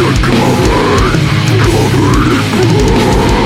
cover it covered in blood